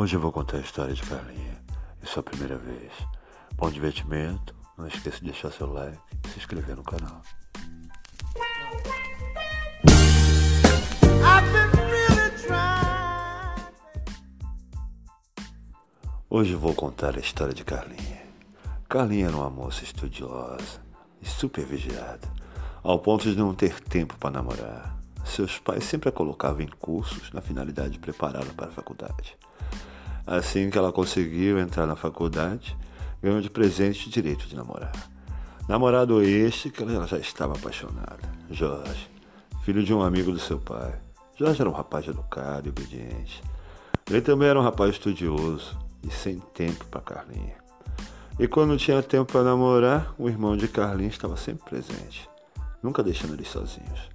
Hoje eu vou contar a história de Carlinha e sua primeira vez. Bom divertimento, não esqueça de deixar seu like e se inscrever no canal. Hoje vou contar a história de Carlinha. Carlinha era uma moça estudiosa e super vigiada, ao ponto de não ter tempo para namorar. Seus pais sempre a colocavam em cursos na finalidade de prepará-la para a faculdade. Assim que ela conseguiu entrar na faculdade, ganhou de presente o direito de namorar. Namorado este que ela já estava apaixonada, Jorge, filho de um amigo do seu pai. Jorge era um rapaz educado e obediente. Ele também era um rapaz estudioso e sem tempo para Carlinha. E quando tinha tempo para namorar, o irmão de Carlinha estava sempre presente, nunca deixando eles sozinhos,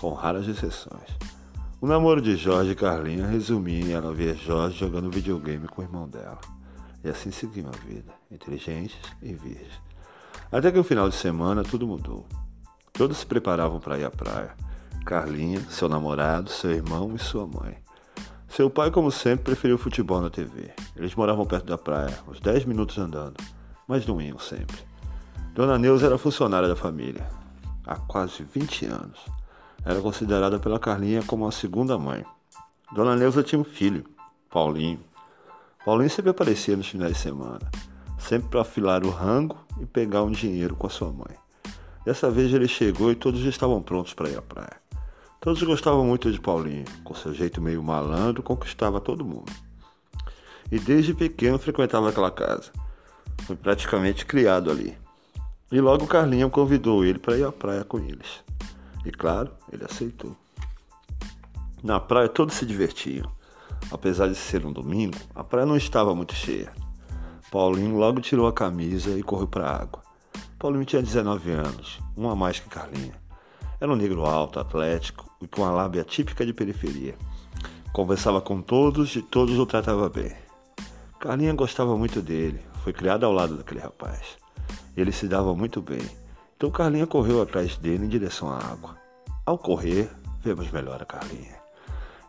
com raras exceções. O namoro de Jorge e Carlinha resumia em ela ver Jorge jogando videogame com o irmão dela. E assim seguiam a vida, inteligentes e virgens. Até que no final de semana tudo mudou. Todos se preparavam para ir à praia. Carlinha, seu namorado, seu irmão e sua mãe. Seu pai, como sempre, preferiu futebol na TV. Eles moravam perto da praia, uns 10 minutos andando, mas não iam sempre. Dona Neuza era funcionária da família, há quase 20 anos. Era considerada pela Carlinha como a segunda mãe. Dona Neuza tinha um filho, Paulinho. Paulinho sempre aparecia nos finais de semana, sempre para afilar o rango e pegar um dinheiro com a sua mãe. Dessa vez ele chegou e todos estavam prontos para ir à praia. Todos gostavam muito de Paulinho, com seu jeito meio malandro, conquistava todo mundo. E desde pequeno frequentava aquela casa. Foi praticamente criado ali. E logo Carlinha convidou ele para ir à praia com eles. E claro, ele aceitou. Na praia todos se divertiam. Apesar de ser um domingo, a praia não estava muito cheia. Paulinho logo tirou a camisa e correu para a água. Paulinho tinha 19 anos, um a mais que Carlinha. Era um negro alto, atlético e com a lábia típica de periferia. Conversava com todos e todos o tratava bem. Carlinha gostava muito dele, foi criada ao lado daquele rapaz. Ele se dava muito bem então Carlinha correu atrás dele em direção à água. Ao correr, vemos melhor a Carlinha.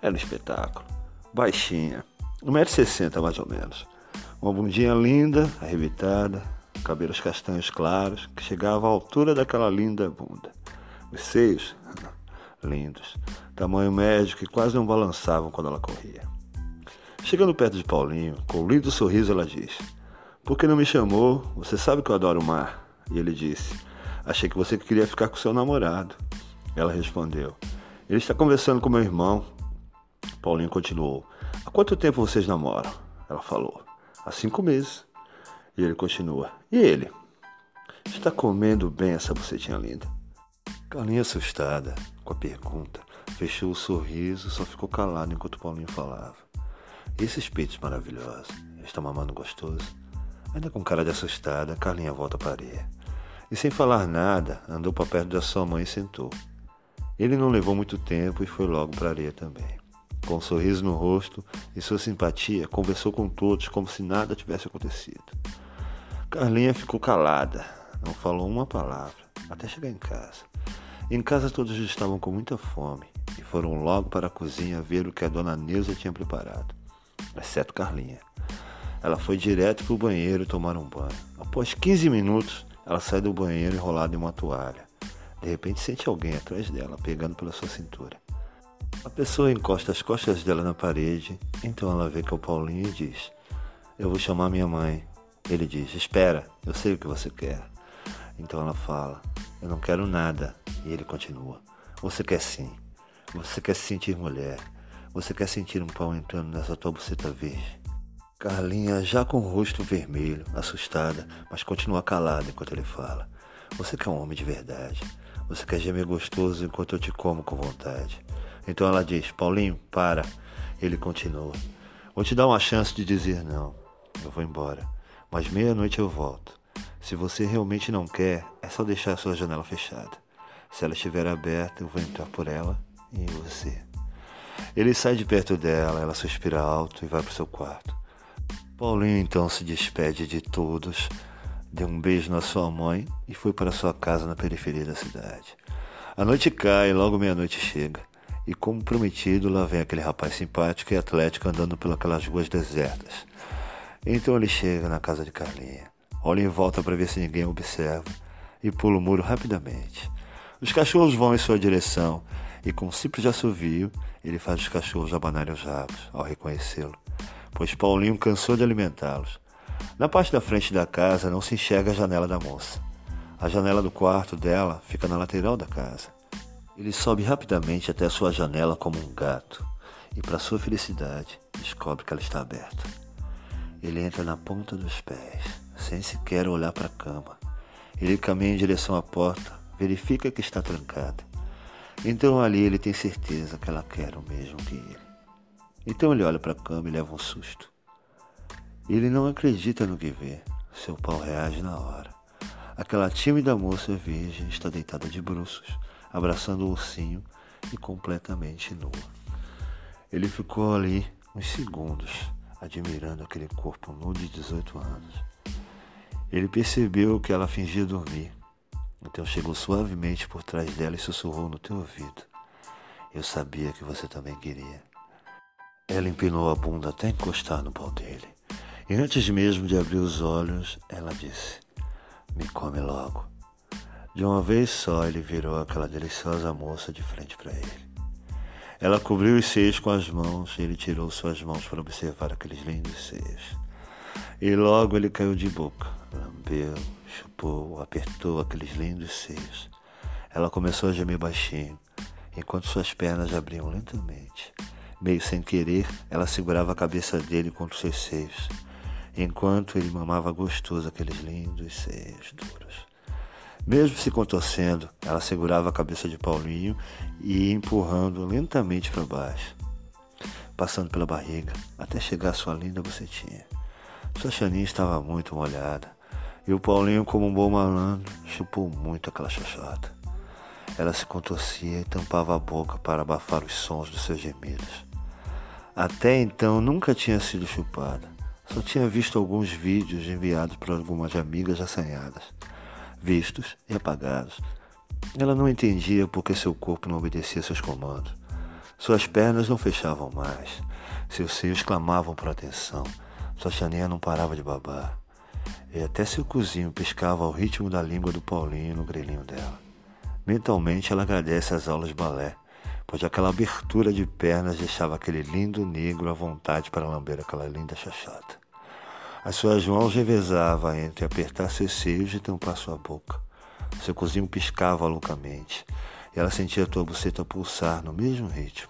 Era um espetáculo. Baixinha, 1,60m mais ou menos. Uma bundinha linda, arrebitada, cabelos castanhos claros, que chegavam à altura daquela linda bunda. Os seios, lindos, tamanho médio que quase não balançavam quando ela corria. Chegando perto de Paulinho, com um lindo sorriso, ela disse: Por que não me chamou? Você sabe que eu adoro o mar. E ele disse: Achei que você queria ficar com seu namorado. Ela respondeu: Ele está conversando com meu irmão. Paulinho continuou: Há quanto tempo vocês namoram? Ela falou: Há cinco meses. E ele continua: E ele? Está comendo bem essa bucetinha linda? Carlinha, assustada com a pergunta, fechou o sorriso só ficou calado enquanto Paulinho falava. E esses peitos maravilhosos? Está mamando gostoso? Ainda com cara de assustada, Carlinha volta para a areia. E sem falar nada, andou para perto da sua mãe e sentou. Ele não levou muito tempo e foi logo para a areia também. Com um sorriso no rosto e sua simpatia, conversou com todos como se nada tivesse acontecido. Carlinha ficou calada, não falou uma palavra, até chegar em casa. Em casa todos estavam com muita fome e foram logo para a cozinha ver o que a dona Neuza tinha preparado, exceto Carlinha. Ela foi direto para o banheiro tomar um banho. Após 15 minutos, ela sai do banheiro enrolada em uma toalha. De repente sente alguém atrás dela, pegando pela sua cintura. A pessoa encosta as costas dela na parede, então ela vê que é o Paulinho e diz: Eu vou chamar minha mãe. Ele diz: Espera, eu sei o que você quer. Então ela fala: Eu não quero nada. E ele continua: Você quer sim. Você quer se sentir mulher. Você quer sentir um pau entrando nessa tua buceta virgem. Carlinha, já com o rosto vermelho, assustada, mas continua calada enquanto ele fala. Você quer um homem de verdade. Você quer gemer gostoso enquanto eu te como com vontade. Então ela diz: Paulinho, para. Ele continua: Vou te dar uma chance de dizer não. Eu vou embora. Mas meia-noite eu volto. Se você realmente não quer, é só deixar a sua janela fechada. Se ela estiver aberta, eu vou entrar por ela e você. Ele sai de perto dela, ela suspira alto e vai para o seu quarto. Paulinho então se despede de todos, deu um beijo na sua mãe e foi para sua casa na periferia da cidade. A noite cai, logo meia-noite chega, E como prometido, lá vem aquele rapaz simpático e atlético andando pelas ruas desertas. Então ele chega na casa de Carlinha, olha em volta para ver se ninguém observa e pula o muro rapidamente. Os cachorros vão em sua direção e, com um simples assovio, ele faz os cachorros abanarem os rabos ao reconhecê-lo, pois Paulinho cansou de alimentá-los. Na parte da frente da casa não se enxerga a janela da moça. A janela do quarto dela fica na lateral da casa. Ele sobe rapidamente até sua janela como um gato e, para sua felicidade, descobre que ela está aberta. Ele entra na ponta dos pés, sem sequer olhar para a cama. Ele caminha em direção à porta, verifica que está trancada. Então ali ele tem certeza que ela quer o mesmo que ele. Então ele olha para a cama e leva um susto. Ele não acredita no que vê. Seu pau reage na hora. Aquela tímida moça virgem está deitada de bruços abraçando o ursinho e completamente nua. Ele ficou ali uns segundos, admirando aquele corpo nu de 18 anos. Ele percebeu que ela fingia dormir, então chegou suavemente por trás dela e sussurrou no teu ouvido. Eu sabia que você também queria. Ela empinou a bunda até encostar no pau dele. E antes mesmo de abrir os olhos, ela disse: Me come logo. De uma vez só ele virou aquela deliciosa moça de frente para ele. Ela cobriu os seios com as mãos e ele tirou suas mãos para observar aqueles lindos seios. E logo ele caiu de boca, lambeu, chupou, apertou aqueles lindos seios. Ela começou a gemer baixinho, enquanto suas pernas abriam lentamente. Meio sem querer, ela segurava a cabeça dele contra os seus seios, enquanto ele mamava gostoso aqueles lindos seios duros. Mesmo se contorcendo, ela segurava a cabeça de Paulinho e ia empurrando lentamente para baixo, passando pela barriga até chegar à sua linda bucetinha. Sua chaninha estava muito molhada e o Paulinho, como um bom malandro, chupou muito aquela xoxota. Ela se contorcia e tampava a boca para abafar os sons dos seus gemidos. Até então nunca tinha sido chupada, só tinha visto alguns vídeos enviados por algumas amigas assanhadas vistos e apagados. Ela não entendia por que seu corpo não obedecia seus comandos. Suas pernas não fechavam mais. Seus seios clamavam por atenção. Sua chaninha não parava de babar. E até seu cozinho piscava ao ritmo da língua do Paulinho no grelhinho dela. Mentalmente ela agradece as aulas de balé, pois aquela abertura de pernas deixava aquele lindo negro à vontade para lamber aquela linda chachata. As suas mãos revezavam entre apertar seus seios e tampar sua boca. Seu cozinho piscava loucamente, e ela sentia a buceta pulsar no mesmo ritmo.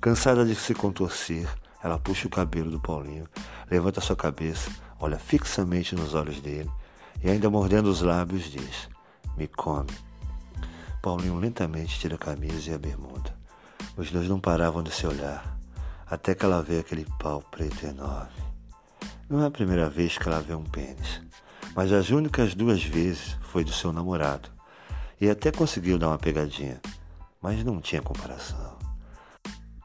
Cansada de se contorcer, ela puxa o cabelo do Paulinho, levanta sua cabeça, olha fixamente nos olhos dele e, ainda mordendo os lábios, diz: Me come. Paulinho lentamente tira a camisa e a bermuda. Os dois não paravam de se olhar, até que ela vê aquele pau preto enorme. Não é a primeira vez que ela vê um pênis, mas as únicas duas vezes foi do seu namorado. E até conseguiu dar uma pegadinha, mas não tinha comparação.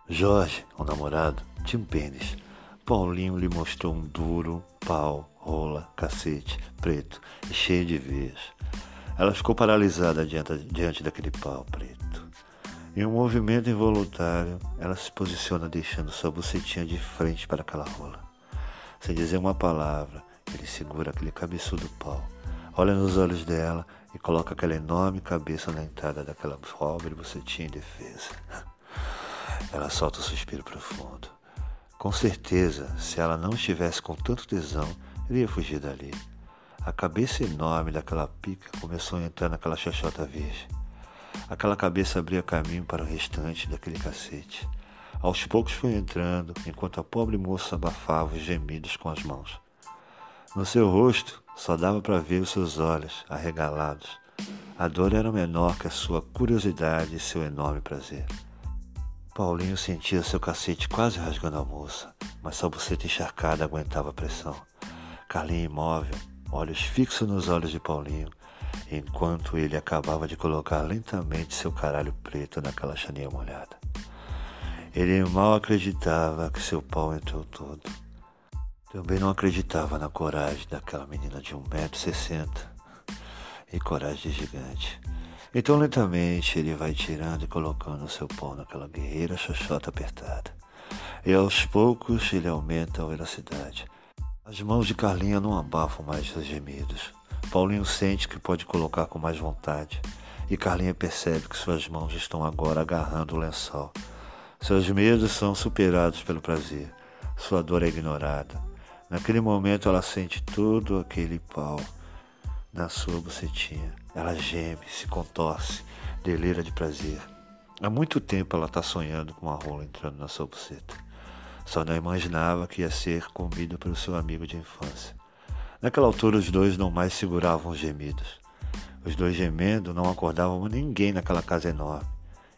Jorge, o namorado, tinha um pênis. Paulinho lhe mostrou um duro pau, rola, cacete, preto cheio de veias. Ela ficou paralisada diante, diante daquele pau preto. Em um movimento involuntário, ela se posiciona deixando sua bucetinha de frente para aquela rola. Sem dizer uma palavra, ele segura aquele cabeçudo pau, olha nos olhos dela e coloca aquela enorme cabeça na entrada daquela pobre bucetinha indefesa. Ela solta um suspiro profundo. Com certeza, se ela não estivesse com tanto tesão, ele ia fugir dali. A cabeça enorme daquela pica começou a entrar naquela xoxota virgem. Aquela cabeça abria caminho para o restante daquele cacete. Aos poucos foi entrando, enquanto a pobre moça abafava os gemidos com as mãos. No seu rosto só dava para ver os seus olhos arregalados. A dor era menor que a sua curiosidade e seu enorme prazer. Paulinho sentia seu cacete quase rasgando a moça, mas sua buceta encharcada aguentava a pressão. Carlinha imóvel, olhos fixos nos olhos de Paulinho, enquanto ele acabava de colocar lentamente seu caralho preto naquela chaninha molhada. Ele mal acreditava que seu pau entrou todo. Também não acreditava na coragem daquela menina de 1,60m e coragem de gigante. Então lentamente ele vai tirando e colocando seu pão naquela guerreira xoxota apertada. E aos poucos ele aumenta a velocidade. As mãos de Carlinha não abafam mais seus gemidos. Paulinho sente que pode colocar com mais vontade. E Carlinha percebe que suas mãos estão agora agarrando o lençol. Seus medos são superados pelo prazer. Sua dor é ignorada. Naquele momento ela sente todo aquele pau na sua bucetinha. Ela geme, se contorce, delira de prazer. Há muito tempo ela está sonhando com a rola entrando na sua buceta. Só não imaginava que ia ser comida pelo seu amigo de infância. Naquela altura os dois não mais seguravam os gemidos. Os dois gemendo não acordavam ninguém naquela casa enorme.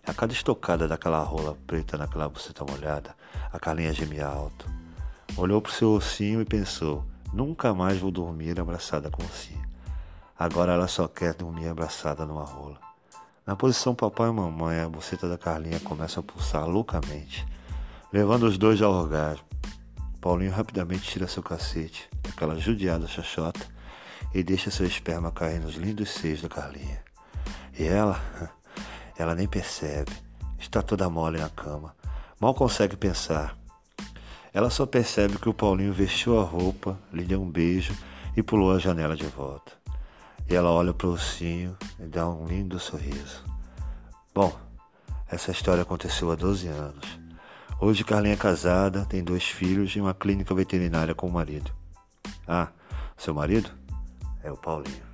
A cada estocada daquela rola preta naquela buceta molhada, a Carlinha gemia alto. Olhou para o seu ossinho e pensou: nunca mais vou dormir abraçada com o ossinho. Agora ela só quer dormir abraçada numa rola. Na posição papai e mamãe, a buceta da Carlinha começa a pulsar loucamente, levando os dois ao orgasmo. Paulinho rapidamente tira seu cacete, aquela judiada xoxota, e deixa seu esperma cair nos lindos seios da Carlinha. E ela, ela nem percebe, está toda mole na cama, mal consegue pensar. Ela só percebe que o Paulinho vestiu a roupa, lhe deu um beijo e pulou a janela de volta. E ela olha para o ursinho e dá um lindo sorriso. Bom, essa história aconteceu há 12 anos. Hoje Carlinha é casada, tem dois filhos e uma clínica veterinária com o marido. Ah, seu marido? É o Paulinho.